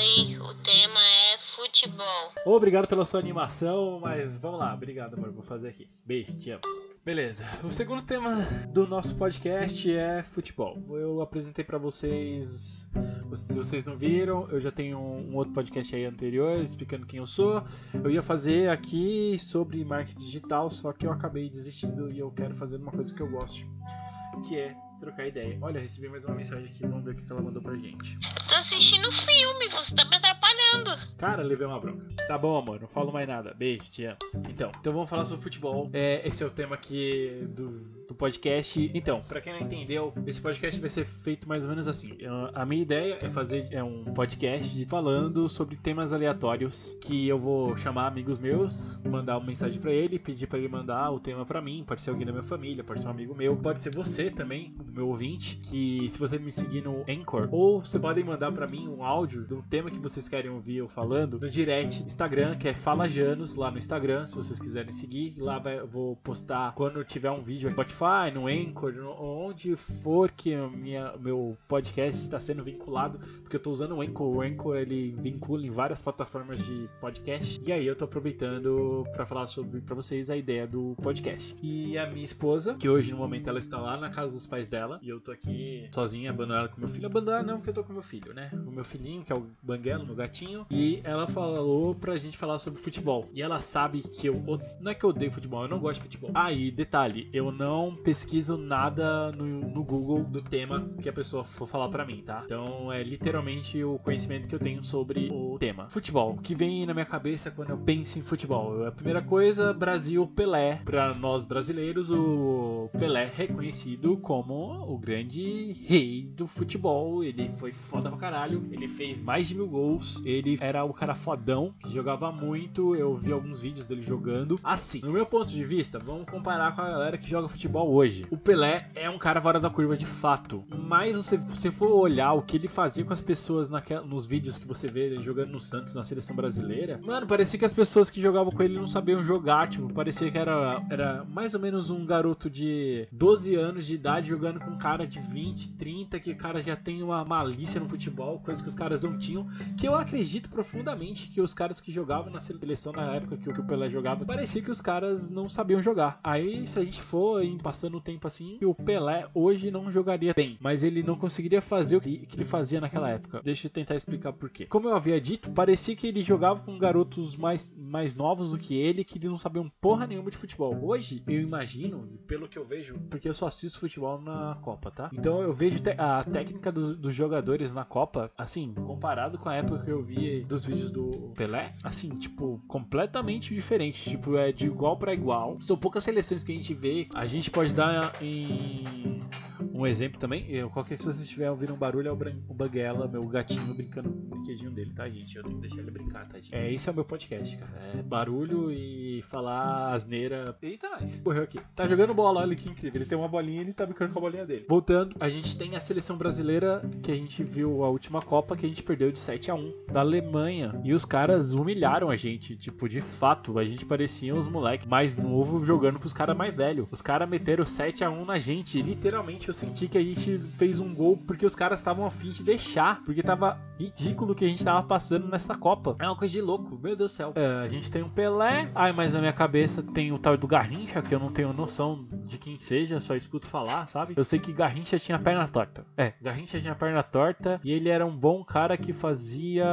Oi, o tema é futebol. Obrigado pela sua animação, mas vamos lá. Obrigado, amor. Vou fazer aqui. Beijo, te amo. Beleza. O segundo tema do nosso podcast é futebol. Eu apresentei para vocês. Se vocês não viram, eu já tenho um outro podcast aí anterior explicando quem eu sou. Eu ia fazer aqui sobre marketing digital, só que eu acabei desistindo e eu quero fazer uma coisa que eu gosto, que é trocar ideia. Olha, recebi mais uma mensagem aqui, vamos ver o que ela mandou pra gente. Tô assistindo filme, você tá me atrapalhando. Cara, levei uma bronca. Tá bom, amor, não falo mais nada. Beijo, te amo. Então, então vamos falar sobre futebol. É, esse é o tema aqui do podcast. Então, para quem não entendeu, esse podcast vai ser feito mais ou menos assim. A minha ideia é fazer é um podcast falando sobre temas aleatórios que eu vou chamar amigos meus, mandar uma mensagem para ele, pedir para ele mandar o tema para mim, pode ser alguém da minha família, pode ser um amigo meu, pode ser você também, o meu ouvinte, que se você me seguir no Anchor, ou você podem mandar para mim um áudio do tema que vocês querem ouvir eu falando no direct Instagram, que é Fala Janos, lá no Instagram, se vocês quiserem seguir, lá vai, eu vou postar quando tiver um vídeo aqui Spotify, no Anchor, onde for que minha, meu podcast está sendo vinculado, porque eu estou usando o Anchor. O Anchor ele vincula em várias plataformas de podcast. E aí eu estou aproveitando para falar sobre para vocês a ideia do podcast. E a minha esposa, que hoje no momento ela está lá na casa dos pais dela, e eu tô aqui sozinha, abandonada com meu filho. Abandonada não, porque eu tô com meu filho, né? O meu filhinho, que é o Banguelo, meu gatinho. E ela falou pra gente falar sobre futebol. E ela sabe que eu. Não é que eu odeio futebol, eu não gosto de futebol. E detalhe, eu não pesquiso nada no, no Google do tema que a pessoa for falar para mim, tá? Então é literalmente o conhecimento que eu tenho sobre o tema. Futebol, o que vem na minha cabeça quando eu penso em futebol? A primeira coisa, Brasil Pelé. Para nós brasileiros, o Pelé é reconhecido como o grande rei do futebol. Ele foi foda pra caralho. Ele fez mais de mil gols. Ele era o cara fodão que jogava muito. Eu vi alguns vídeos dele jogando. Assim, no meu ponto de vista, vamos comparar com a galera que joga futebol hoje. O Pelé é um cara fora da curva de fato. Mas você, você for olhar o que ele fazia com as pessoas naquela, nos vídeos que você vê ele jogando no Santos, na seleção brasileira, mano, parecia que as pessoas que jogavam com ele não sabiam jogar. Tipo, parecia que era, era mais ou menos um garoto de 12 anos de idade jogando com um cara de 20, 30, que cara já tem uma malícia no futebol, coisa que os caras não tinham. Que eu acredito profundamente que os caras que jogavam na seleção na época que o Pelé jogava, parecia que os caras não sabiam jogar. Aí, se a gente for passando o tempo assim que o Pelé hoje não jogaria bem, mas ele não conseguiria fazer o que, ele fazia naquela época. Deixa eu tentar explicar por quê. Como eu havia dito, parecia que ele jogava com garotos mais, mais novos do que ele, que não sabiam porra nenhuma de futebol. Hoje, eu imagino, pelo que eu vejo, porque eu só assisto futebol na Copa, tá? Então eu vejo a técnica dos, dos jogadores na Copa, assim, comparado com a época que eu vi dos vídeos do Pelé, assim, tipo, completamente diferente. Tipo, é de igual para igual. São poucas seleções que a gente vê. A gente pode dar em um exemplo também. Eu, qualquer se vocês estiverem ouvindo um barulho, é o, Banguela, meu gatinho, brincando com o brinquedinho dele, tá, gente? Eu tenho que deixar ele brincar, tá, gente? É, esse é o meu podcast, cara. É barulho e falar asneira. Eita, nice. Correu aqui. Tá jogando bola, olha que incrível. Ele tem uma bolinha e ele tá brincando com a bolinha dele. Voltando, a gente tem a seleção brasileira que a gente viu a última Copa que a gente perdeu de 7 a 1 da Alemanha. E os caras humilharam a gente. Tipo, de fato, a gente parecia os moleques mais novos jogando pros caras mais velhos. Os caras meteram 7 a 1 na gente. Literalmente, eu senti que a gente fez um gol porque os caras estavam afim de deixar. Porque tava ridículo o que a gente tava passando nessa Copa. É uma coisa de louco, meu Deus do céu. É, a gente tem um Pelé. Ai, mas na minha cabeça tem o tal do Garrincha, que eu não tenho noção de quem seja, só escuto falar, sabe? Eu sei que Garrincha tinha perna torta. É, Garrincha tinha perna torta e ele era um bom cara que fazia.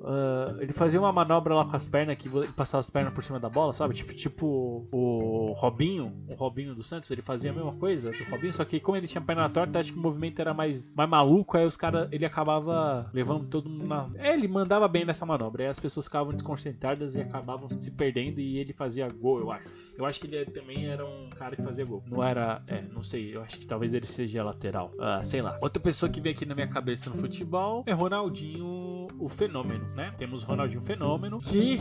Uh, ele fazia uma manobra lá com as pernas que passava as pernas por cima da bola, sabe? Tipo, tipo o Robinho, o Robinho do Santos, ele fazia a mesma coisa do Robinho, só que como ele tinha perna torta, acho que o movimento era mais, mais maluco, aí os caras, ele acabava levando todo mundo na. É, ele mandava bem nessa manobra, aí as pessoas ficavam desconcentradas e acabavam se perdendo e ele fazia gol, eu acho. Eu acho que ele também era um cara que fazia gol. Não era, é, não sei, eu acho que talvez ele seja lateral. Ah, sei lá. Outra pessoa que vem aqui na minha cabeça no futebol é Ronaldinho, o fenômeno, né? Temos Ronaldinho Fenômeno, que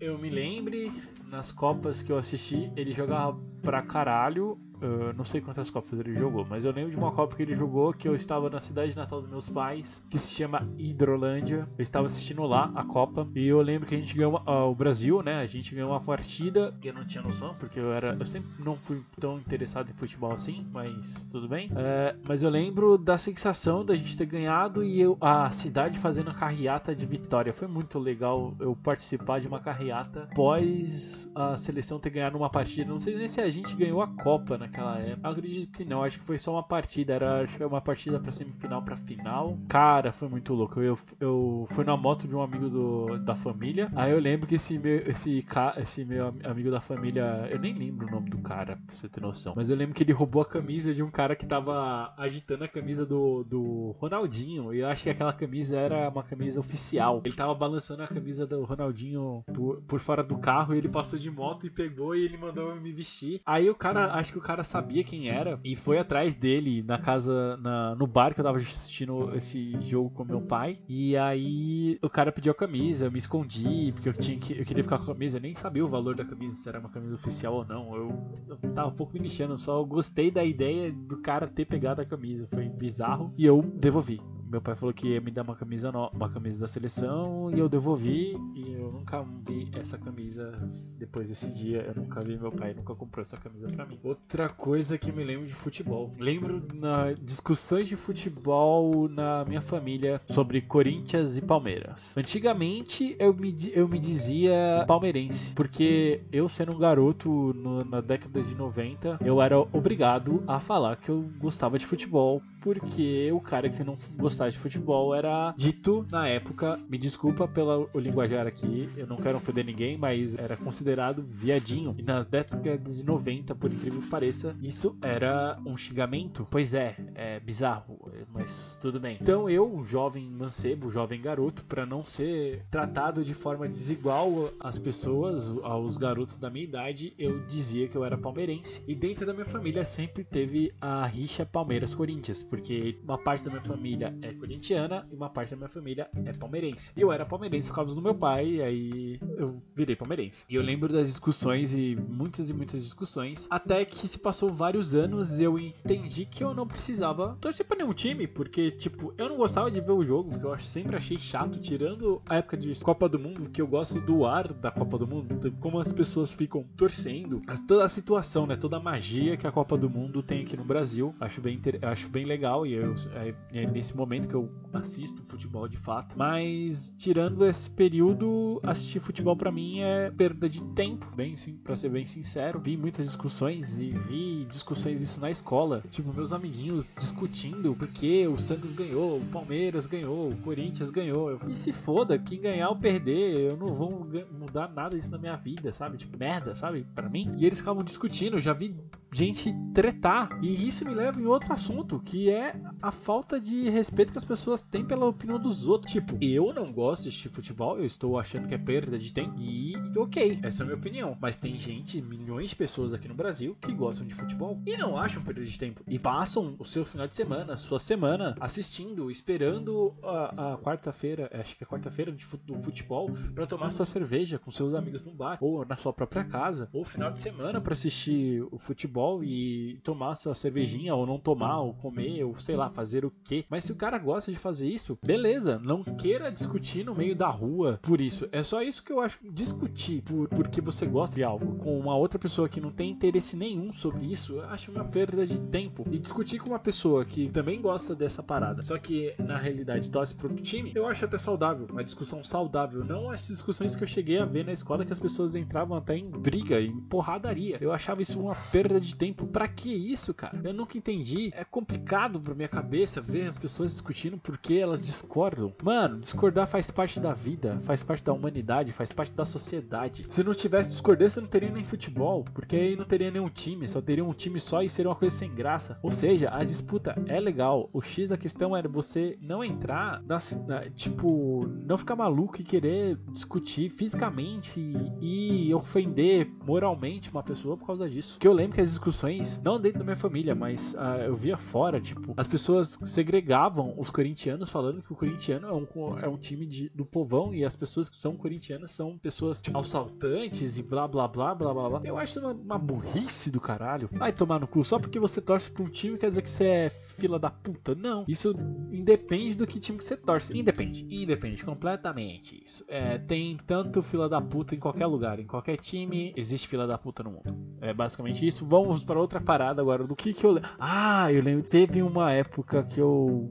eu me lembre nas Copas que eu assisti, ele jogava pra caralho. Eu não sei quantas Copas ele jogou, mas eu lembro de uma Copa que ele jogou que eu estava na cidade natal dos meus pais, que se chama Hidrolândia. Eu estava assistindo lá a Copa e eu lembro que a gente ganhou uh, o Brasil, né? A gente ganhou uma partida que eu não tinha noção, porque eu era. Eu sempre não fui tão interessado em futebol assim, mas tudo bem. É, mas eu lembro da sensação da gente ter ganhado e eu, a cidade fazendo a carreata de vitória. Foi muito legal eu participar de uma carreata após a seleção ter ganhado uma partida. Não sei nem se a gente ganhou a Copa naquela época. Eu acredito que não, acho que foi só uma partida. Era acho que uma partida pra semifinal pra final. Cara, foi muito louco. Eu, eu fui na moto de um amigo do, da família. Aí eu lembro que esse meu, esse, esse meu amigo da família. Eu nem lembro o nome do cara, pra você ter noção. Mas eu lembro que ele roubou a camisa de um cara que tava agitando a camisa do, do Ronaldinho. E eu acho que aquela camisa era uma camisa oficial. Ele tava balançando a camisa do Ronaldinho por, por fora do carro. E ele passou de moto e pegou e ele mandou me vestir. Aí o cara, acho que o cara sabia quem era e foi atrás dele na casa, na, no bar que eu tava assistindo esse jogo com meu pai. E aí o cara pediu a camisa, eu me escondi, porque eu, tinha que, eu queria ficar com a camisa. Eu nem sabia o valor da camisa, se era uma camisa oficial ou não. Eu, eu tava um pouco me lixando, só gostei da ideia do cara ter pegado a camisa. Foi bizarro e eu devolvi meu pai falou que ia me dar uma camisa no... uma camisa da seleção e eu devolvi e eu nunca vi essa camisa depois desse dia. Eu nunca vi meu pai nunca comprou essa camisa para mim. Outra coisa que me lembro de futebol. Lembro na discussões de futebol na minha família sobre Corinthians e Palmeiras. Antigamente eu me, eu me dizia palmeirense, porque eu sendo um garoto no, na década de 90, eu era obrigado a falar que eu gostava de futebol porque o cara que não gostava de futebol era dito na época, me desculpa pelo linguajar aqui, eu não quero ofender ninguém, mas era considerado viadinho. E na década de 90, por incrível que pareça, isso era um xingamento. Pois é, é bizarro, mas tudo bem. Então eu, jovem mancebo, jovem garoto, para não ser tratado de forma desigual às pessoas, aos garotos da minha idade, eu dizia que eu era palmeirense. E dentro da minha família sempre teve a rixa Palmeiras-Corinthians porque uma parte da minha família é corintiana e uma parte da minha família é palmeirense. E eu era palmeirense por causa do meu pai, e aí eu virei palmeirense. E eu lembro das discussões e muitas e muitas discussões, até que se passou vários anos eu entendi que eu não precisava torcer para nenhum time, porque tipo, eu não gostava de ver o jogo, porque eu sempre achei chato, tirando a época de Copa do Mundo, que eu gosto do ar da Copa do Mundo, como as pessoas ficam torcendo, toda a situação, né, toda a magia que a Copa do Mundo tem aqui no Brasil, acho bem, acho bem legal legal e eu, é, é, nesse momento que eu assisto futebol de fato. Mas tirando esse período, assistir futebol para mim é perda de tempo, bem sim, para ser bem sincero. Vi muitas discussões e vi discussões isso na escola, tipo meus amiguinhos discutindo porque o Santos ganhou, o Palmeiras ganhou, o Corinthians ganhou. Eu, e se foda, quem ganhar ou perder, eu não vou mudar nada disso na minha vida, sabe? Tipo, merda, sabe? Para mim. E eles ficavam discutindo, eu já vi gente tretar. E isso me leva em outro assunto, que é a falta de respeito que as pessoas têm pela opinião dos outros. Tipo, eu não gosto de futebol, eu estou achando que é perda de tempo. E ok, essa é a minha opinião. Mas tem gente, milhões de pessoas aqui no Brasil, que gostam de futebol e não acham perda de tempo. E passam o seu final de semana, sua semana, assistindo, esperando a, a quarta-feira, acho que é quarta-feira do futebol, para tomar sua cerveja com seus amigos no bar, ou na sua própria casa, ou final de semana para assistir o futebol e tomar sua cervejinha, ou não tomar, ou comer, ou sei lá, fazer o quê. Mas se o cara gosta de fazer isso, beleza. Não queira discutir no meio da rua por isso. É só isso que eu acho. Discutir por porque você gosta de algo com uma outra pessoa que não tem interesse nenhum sobre isso, eu acho uma perda de tempo. E discutir com uma pessoa que também gosta dessa parada, só que na realidade torce pro time, eu acho até saudável. Uma discussão saudável. Não as discussões que eu cheguei a ver na escola que as pessoas entravam até em briga, em porradaria. Eu achava isso uma perda de tempo. Pra que isso, cara? Eu nunca entendi. É complicado pra minha cabeça ver as pessoas discutindo porque elas discordam. Mano, discordar faz parte da vida, faz parte da humanidade, faz parte da sociedade. Se não tivesse discordância, não teria nem futebol, porque aí não teria nenhum time, só teria um time só e seria uma coisa sem graça. Ou seja, a disputa é legal. O X da questão era você não entrar na, na tipo, não ficar maluco e querer discutir fisicamente e, e ofender moralmente uma pessoa por causa disso. Que eu lembro que as discussões, não dentro da minha família, mas uh, eu via fora, tipo, as pessoas segregavam os corintianos falando que o corintiano é um, é um time de, do povão e as pessoas que são corintianas são pessoas assaltantes e blá blá blá blá blá blá. Eu acho uma, uma burrice do caralho. Vai tomar no cu só porque você torce um time quer dizer que você é fila da puta. Não, isso independe do que time que você torce. Independe, independe completamente isso. É, tem tanto fila da puta em qualquer lugar, em qualquer time existe fila da puta no mundo. É basicamente isso. Vamos para outra parada agora do que que eu lembro. Ah, eu lembro. Teve uma época que eu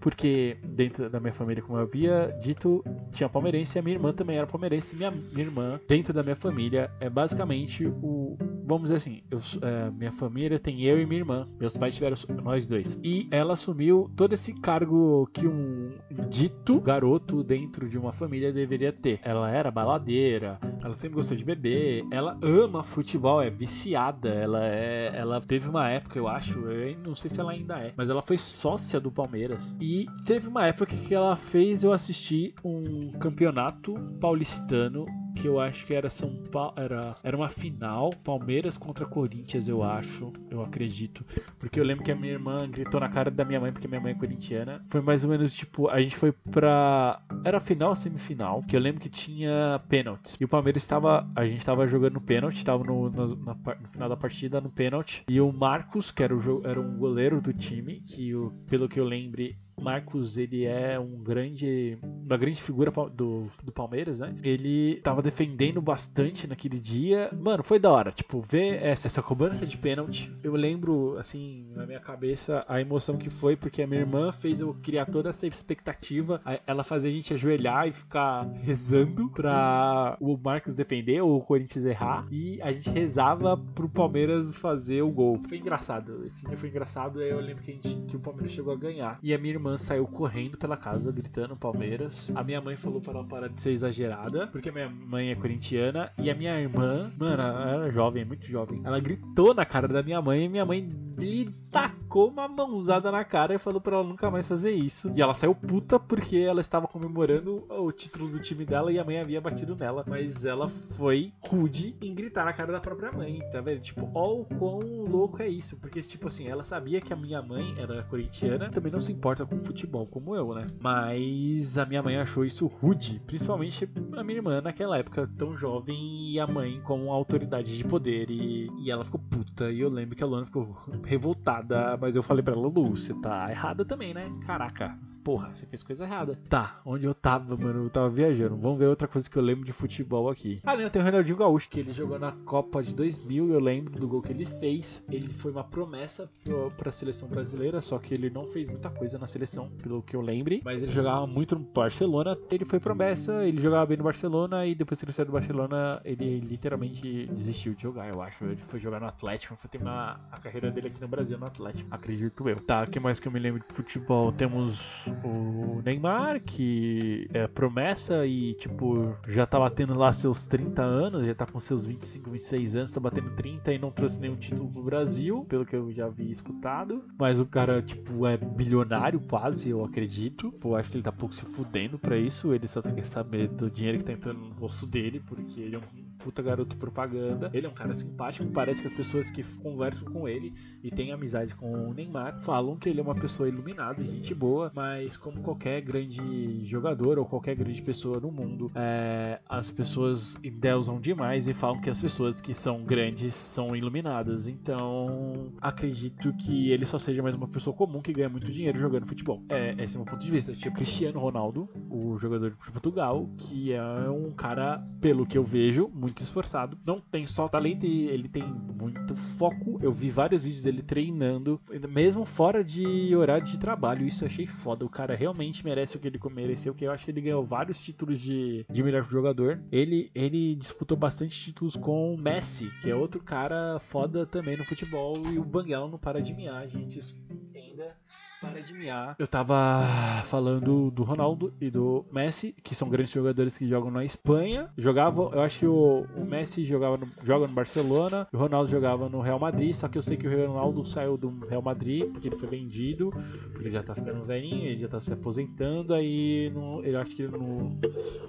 porque dentro da minha família, como eu havia dito, tinha palmeirense e a minha irmã também era palmeirense. Minha, minha irmã, dentro da minha família, é basicamente o. Vamos dizer assim, eu, é, minha família tem eu e minha irmã. Meus pais tiveram nós dois. E ela assumiu todo esse cargo que um dito garoto dentro de uma família deveria ter. Ela era baladeira, ela sempre gostou de beber, ela ama futebol, é viciada. Ela é. Ela teve uma época, eu acho, eu não sei se ela ainda é, mas ela foi sócia do Palmeiras. E teve uma época que ela fez eu assistir um campeonato paulistano que eu acho que era São Paulo, era, era uma final, Palmeiras contra Corinthians, eu acho, eu acredito, porque eu lembro que a minha irmã gritou na cara da minha mãe porque minha mãe é corintiana. Foi mais ou menos tipo, a gente foi pra era final semifinal, que eu lembro que tinha pênaltis. E o Palmeiras estava, a gente estava jogando pênalti, estava no, no, na, no, final da partida no pênalti, e o Marcos, que era, o, era um goleiro do time, que pelo que eu lembre Marcos, ele é um grande, uma grande figura do, do Palmeiras, né? Ele tava defendendo bastante naquele dia. Mano, foi da hora. Tipo, ver essa, essa cobrança de pênalti. Eu lembro, assim, na minha cabeça, a emoção que foi, porque a minha irmã fez eu criar toda essa expectativa. Ela fazia a gente ajoelhar e ficar rezando pra o Marcos defender ou o Corinthians errar. E a gente rezava pro Palmeiras fazer o gol. Foi engraçado. Esse dia foi engraçado. Eu lembro que, a gente, que o Palmeiras chegou a ganhar. E a minha irmã irmã saiu correndo pela casa, gritando Palmeiras. A minha mãe falou para ela parar de ser exagerada, porque minha mãe é corintiana. E a minha irmã, mano, ela era jovem, muito jovem. Ela gritou na cara da minha mãe e minha mãe lhe tacou uma mãozada na cara e falou para ela nunca mais fazer isso. E ela saiu puta porque ela estava comemorando o título do time dela e a mãe havia batido nela. Mas ela foi rude em gritar na cara da própria mãe, tá vendo? Tipo, ó o quão louco é isso. Porque, tipo assim, ela sabia que a minha mãe era corintiana, também não se importa com com futebol como eu, né? Mas a minha mãe achou isso rude, principalmente a minha irmã naquela época tão jovem e a mãe com autoridade de poder e, e ela ficou puta. E eu lembro que a Luana ficou revoltada, mas eu falei para ela, Lu, você tá errada também, né? Caraca, porra, você fez coisa errada. Tá, onde eu tava, mano? Eu tava viajando. Vamos ver outra coisa que eu lembro de futebol aqui. Ah, não, tem o Ronaldinho Gaúcho, que ele jogou na Copa de 2000. Eu lembro do gol que ele fez. Ele foi uma promessa pro, pra seleção brasileira, só que ele não fez muita coisa na seleção, pelo que eu lembre. Mas ele jogava muito no Barcelona. Ele foi promessa, ele jogava bem no Barcelona e depois que ele saiu do Barcelona, ele literalmente desistiu de jogar, eu acho. Ele foi jogar no Atlético, foi terminar a carreira dele aqui no Brasil no Atlético, acredito eu. Tá, o que mais que eu me lembro de futebol? Temos o Neymar, que é promessa e, tipo, já tá batendo lá seus 30 anos, já tá com seus 25, 26 anos, tá batendo 30 e não trouxe nenhum título pro Brasil, pelo que eu já vi escutado. Mas o cara, tipo, é bilionário quase, eu acredito. Pô, acho que ele tá pouco se fudendo pra isso, ele só tem que saber do dinheiro que tá entrando no rosto dele, porque ele é um puta garoto propaganda. Ele é um cara simpático, parece que as pessoas que conversam com ele e têm amizade com o Neymar falam que ele é uma pessoa iluminada, gente boa, mas como qualquer grande jogador ou qualquer grande pessoa no mundo, é, as pessoas endeusam demais e falam que as pessoas que são grandes são iluminadas. Então, acredito que ele só seja mais uma pessoa comum que ganha muito dinheiro jogando futebol. É, esse é o meu ponto de vista. Tipo, Cristiano Ronaldo, o jogador de Portugal, que é um cara, pelo que eu vejo, muito muito esforçado. Não tem só talento, ele tem muito foco. Eu vi vários vídeos dele treinando, mesmo fora de horário de trabalho. Isso eu achei foda. O cara realmente merece o que ele mereceu, que eu acho que ele ganhou vários títulos de, de melhor jogador. Ele, ele disputou bastante títulos com o Messi, que é outro cara foda também no futebol. E o Banguela não para de miar, gente. Isso ainda para. Eu tava falando do Ronaldo e do Messi, que são grandes jogadores que jogam na Espanha. Jogavam, eu acho que o, o Messi jogava no, joga no Barcelona, o Ronaldo jogava no Real Madrid, só que eu sei que o Ronaldo saiu do Real Madrid porque ele foi vendido, porque ele já tá ficando velhinho, ele já tá se aposentando, aí não, eu acho que ele não,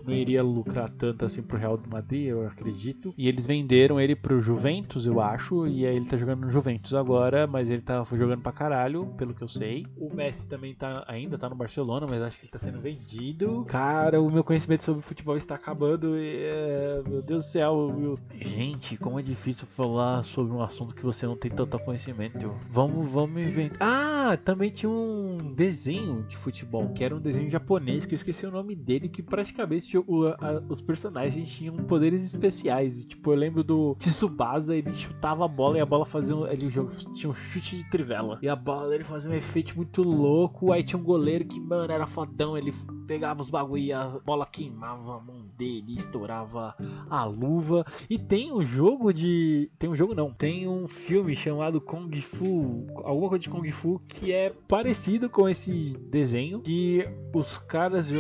não iria lucrar tanto assim pro Real Madrid, eu acredito. E eles venderam ele pro Juventus, eu acho, e aí ele tá jogando no Juventus agora, mas ele tá jogando pra caralho, pelo que eu sei. O Messi também tá ainda tá no Barcelona, mas acho que ele tá sendo vendido. Cara, o meu conhecimento sobre futebol está acabando e é, meu Deus do céu, meu... gente, como é difícil falar sobre um assunto que você não tem tanto conhecimento. Vamos, vamos inventar. Ah, também tinha um desenho de futebol, que era um desenho japonês que eu esqueci o nome dele, que praticamente o, a, os personagens tinham poderes especiais. Tipo, eu lembro do Tsubasa, ele chutava a bola e a bola fazia ele tinha um chute de trivela. E a bola dele fazia um efeito muito louco. Aí tinha um goleiro que, mano, era fodão, ele pegava os bagulho e a bola queimava a mão dele, estourava a luva. E tem um jogo de, tem um jogo não, tem um filme chamado Kung Fu, alguma coisa de Kung Fu que é parecido com esse desenho, que os caras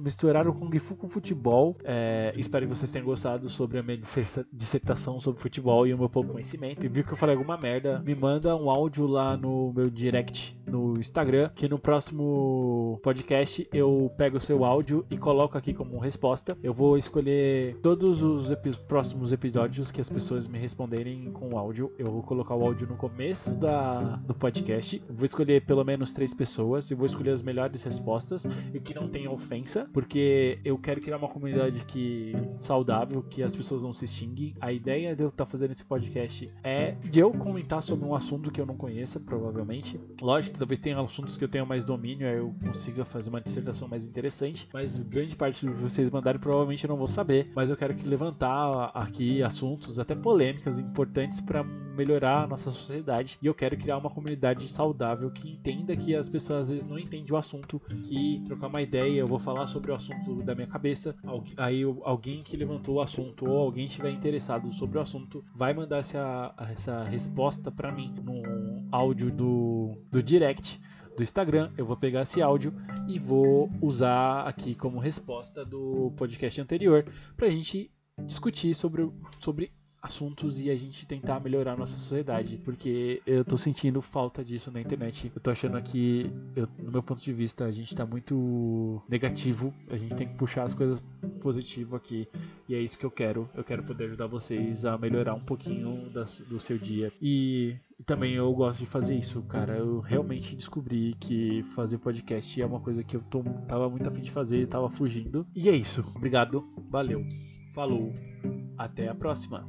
misturaram Kung Fu com futebol. É, espero que vocês tenham gostado sobre a minha dissertação sobre futebol e o meu pouco conhecimento. E viu que eu falei alguma merda, me manda um áudio lá no meu direct no Instagram, que no próximo podcast eu pego o seu áudio e coloco aqui como resposta. Eu vou escolher todos os epi próximos episódios que as pessoas me responderem com áudio. Eu vou colocar o áudio no começo da, do podcast. Vou escolher pelo menos três pessoas e vou escolher as melhores respostas e que não tenham ofensa, porque eu quero criar uma comunidade que saudável, que as pessoas não se xinguem. A ideia de eu estar tá fazendo esse podcast é de eu comentar sobre um assunto que eu não conheça, provavelmente. Lógico, talvez tenha assuntos que eu tenha mais domínio, aí eu consiga fazer uma dissertação mais interessante, mas grande parte que vocês mandarem provavelmente eu não vou saber. Mas eu quero que levantar aqui assuntos, até polêmicas, importantes para melhorar a nossa sociedade. E eu quero criar uma comunidade saudável que entenda que as pessoas às vezes não entendem o assunto, que trocar uma ideia, eu vou falar sobre o assunto da minha cabeça, aí alguém que levantou o assunto ou alguém estiver interessado sobre o assunto vai mandar essa, essa resposta para mim no áudio do, do direct do Instagram. Eu vou pegar esse áudio e vou usar aqui como resposta do podcast anterior para a gente discutir sobre, sobre assuntos e a gente tentar melhorar a nossa sociedade, porque eu tô sentindo falta disso na internet. Eu tô achando que, no meu ponto de vista, a gente tá muito negativo, a gente tem que puxar as coisas positivas aqui, e é isso que eu quero. Eu quero poder ajudar vocês a melhorar um pouquinho da, do seu dia. E também eu gosto de fazer isso, cara. Eu realmente descobri que fazer podcast é uma coisa que eu tô, tava muito afim de fazer, tava fugindo. E é isso. Obrigado, valeu, falou, até a próxima.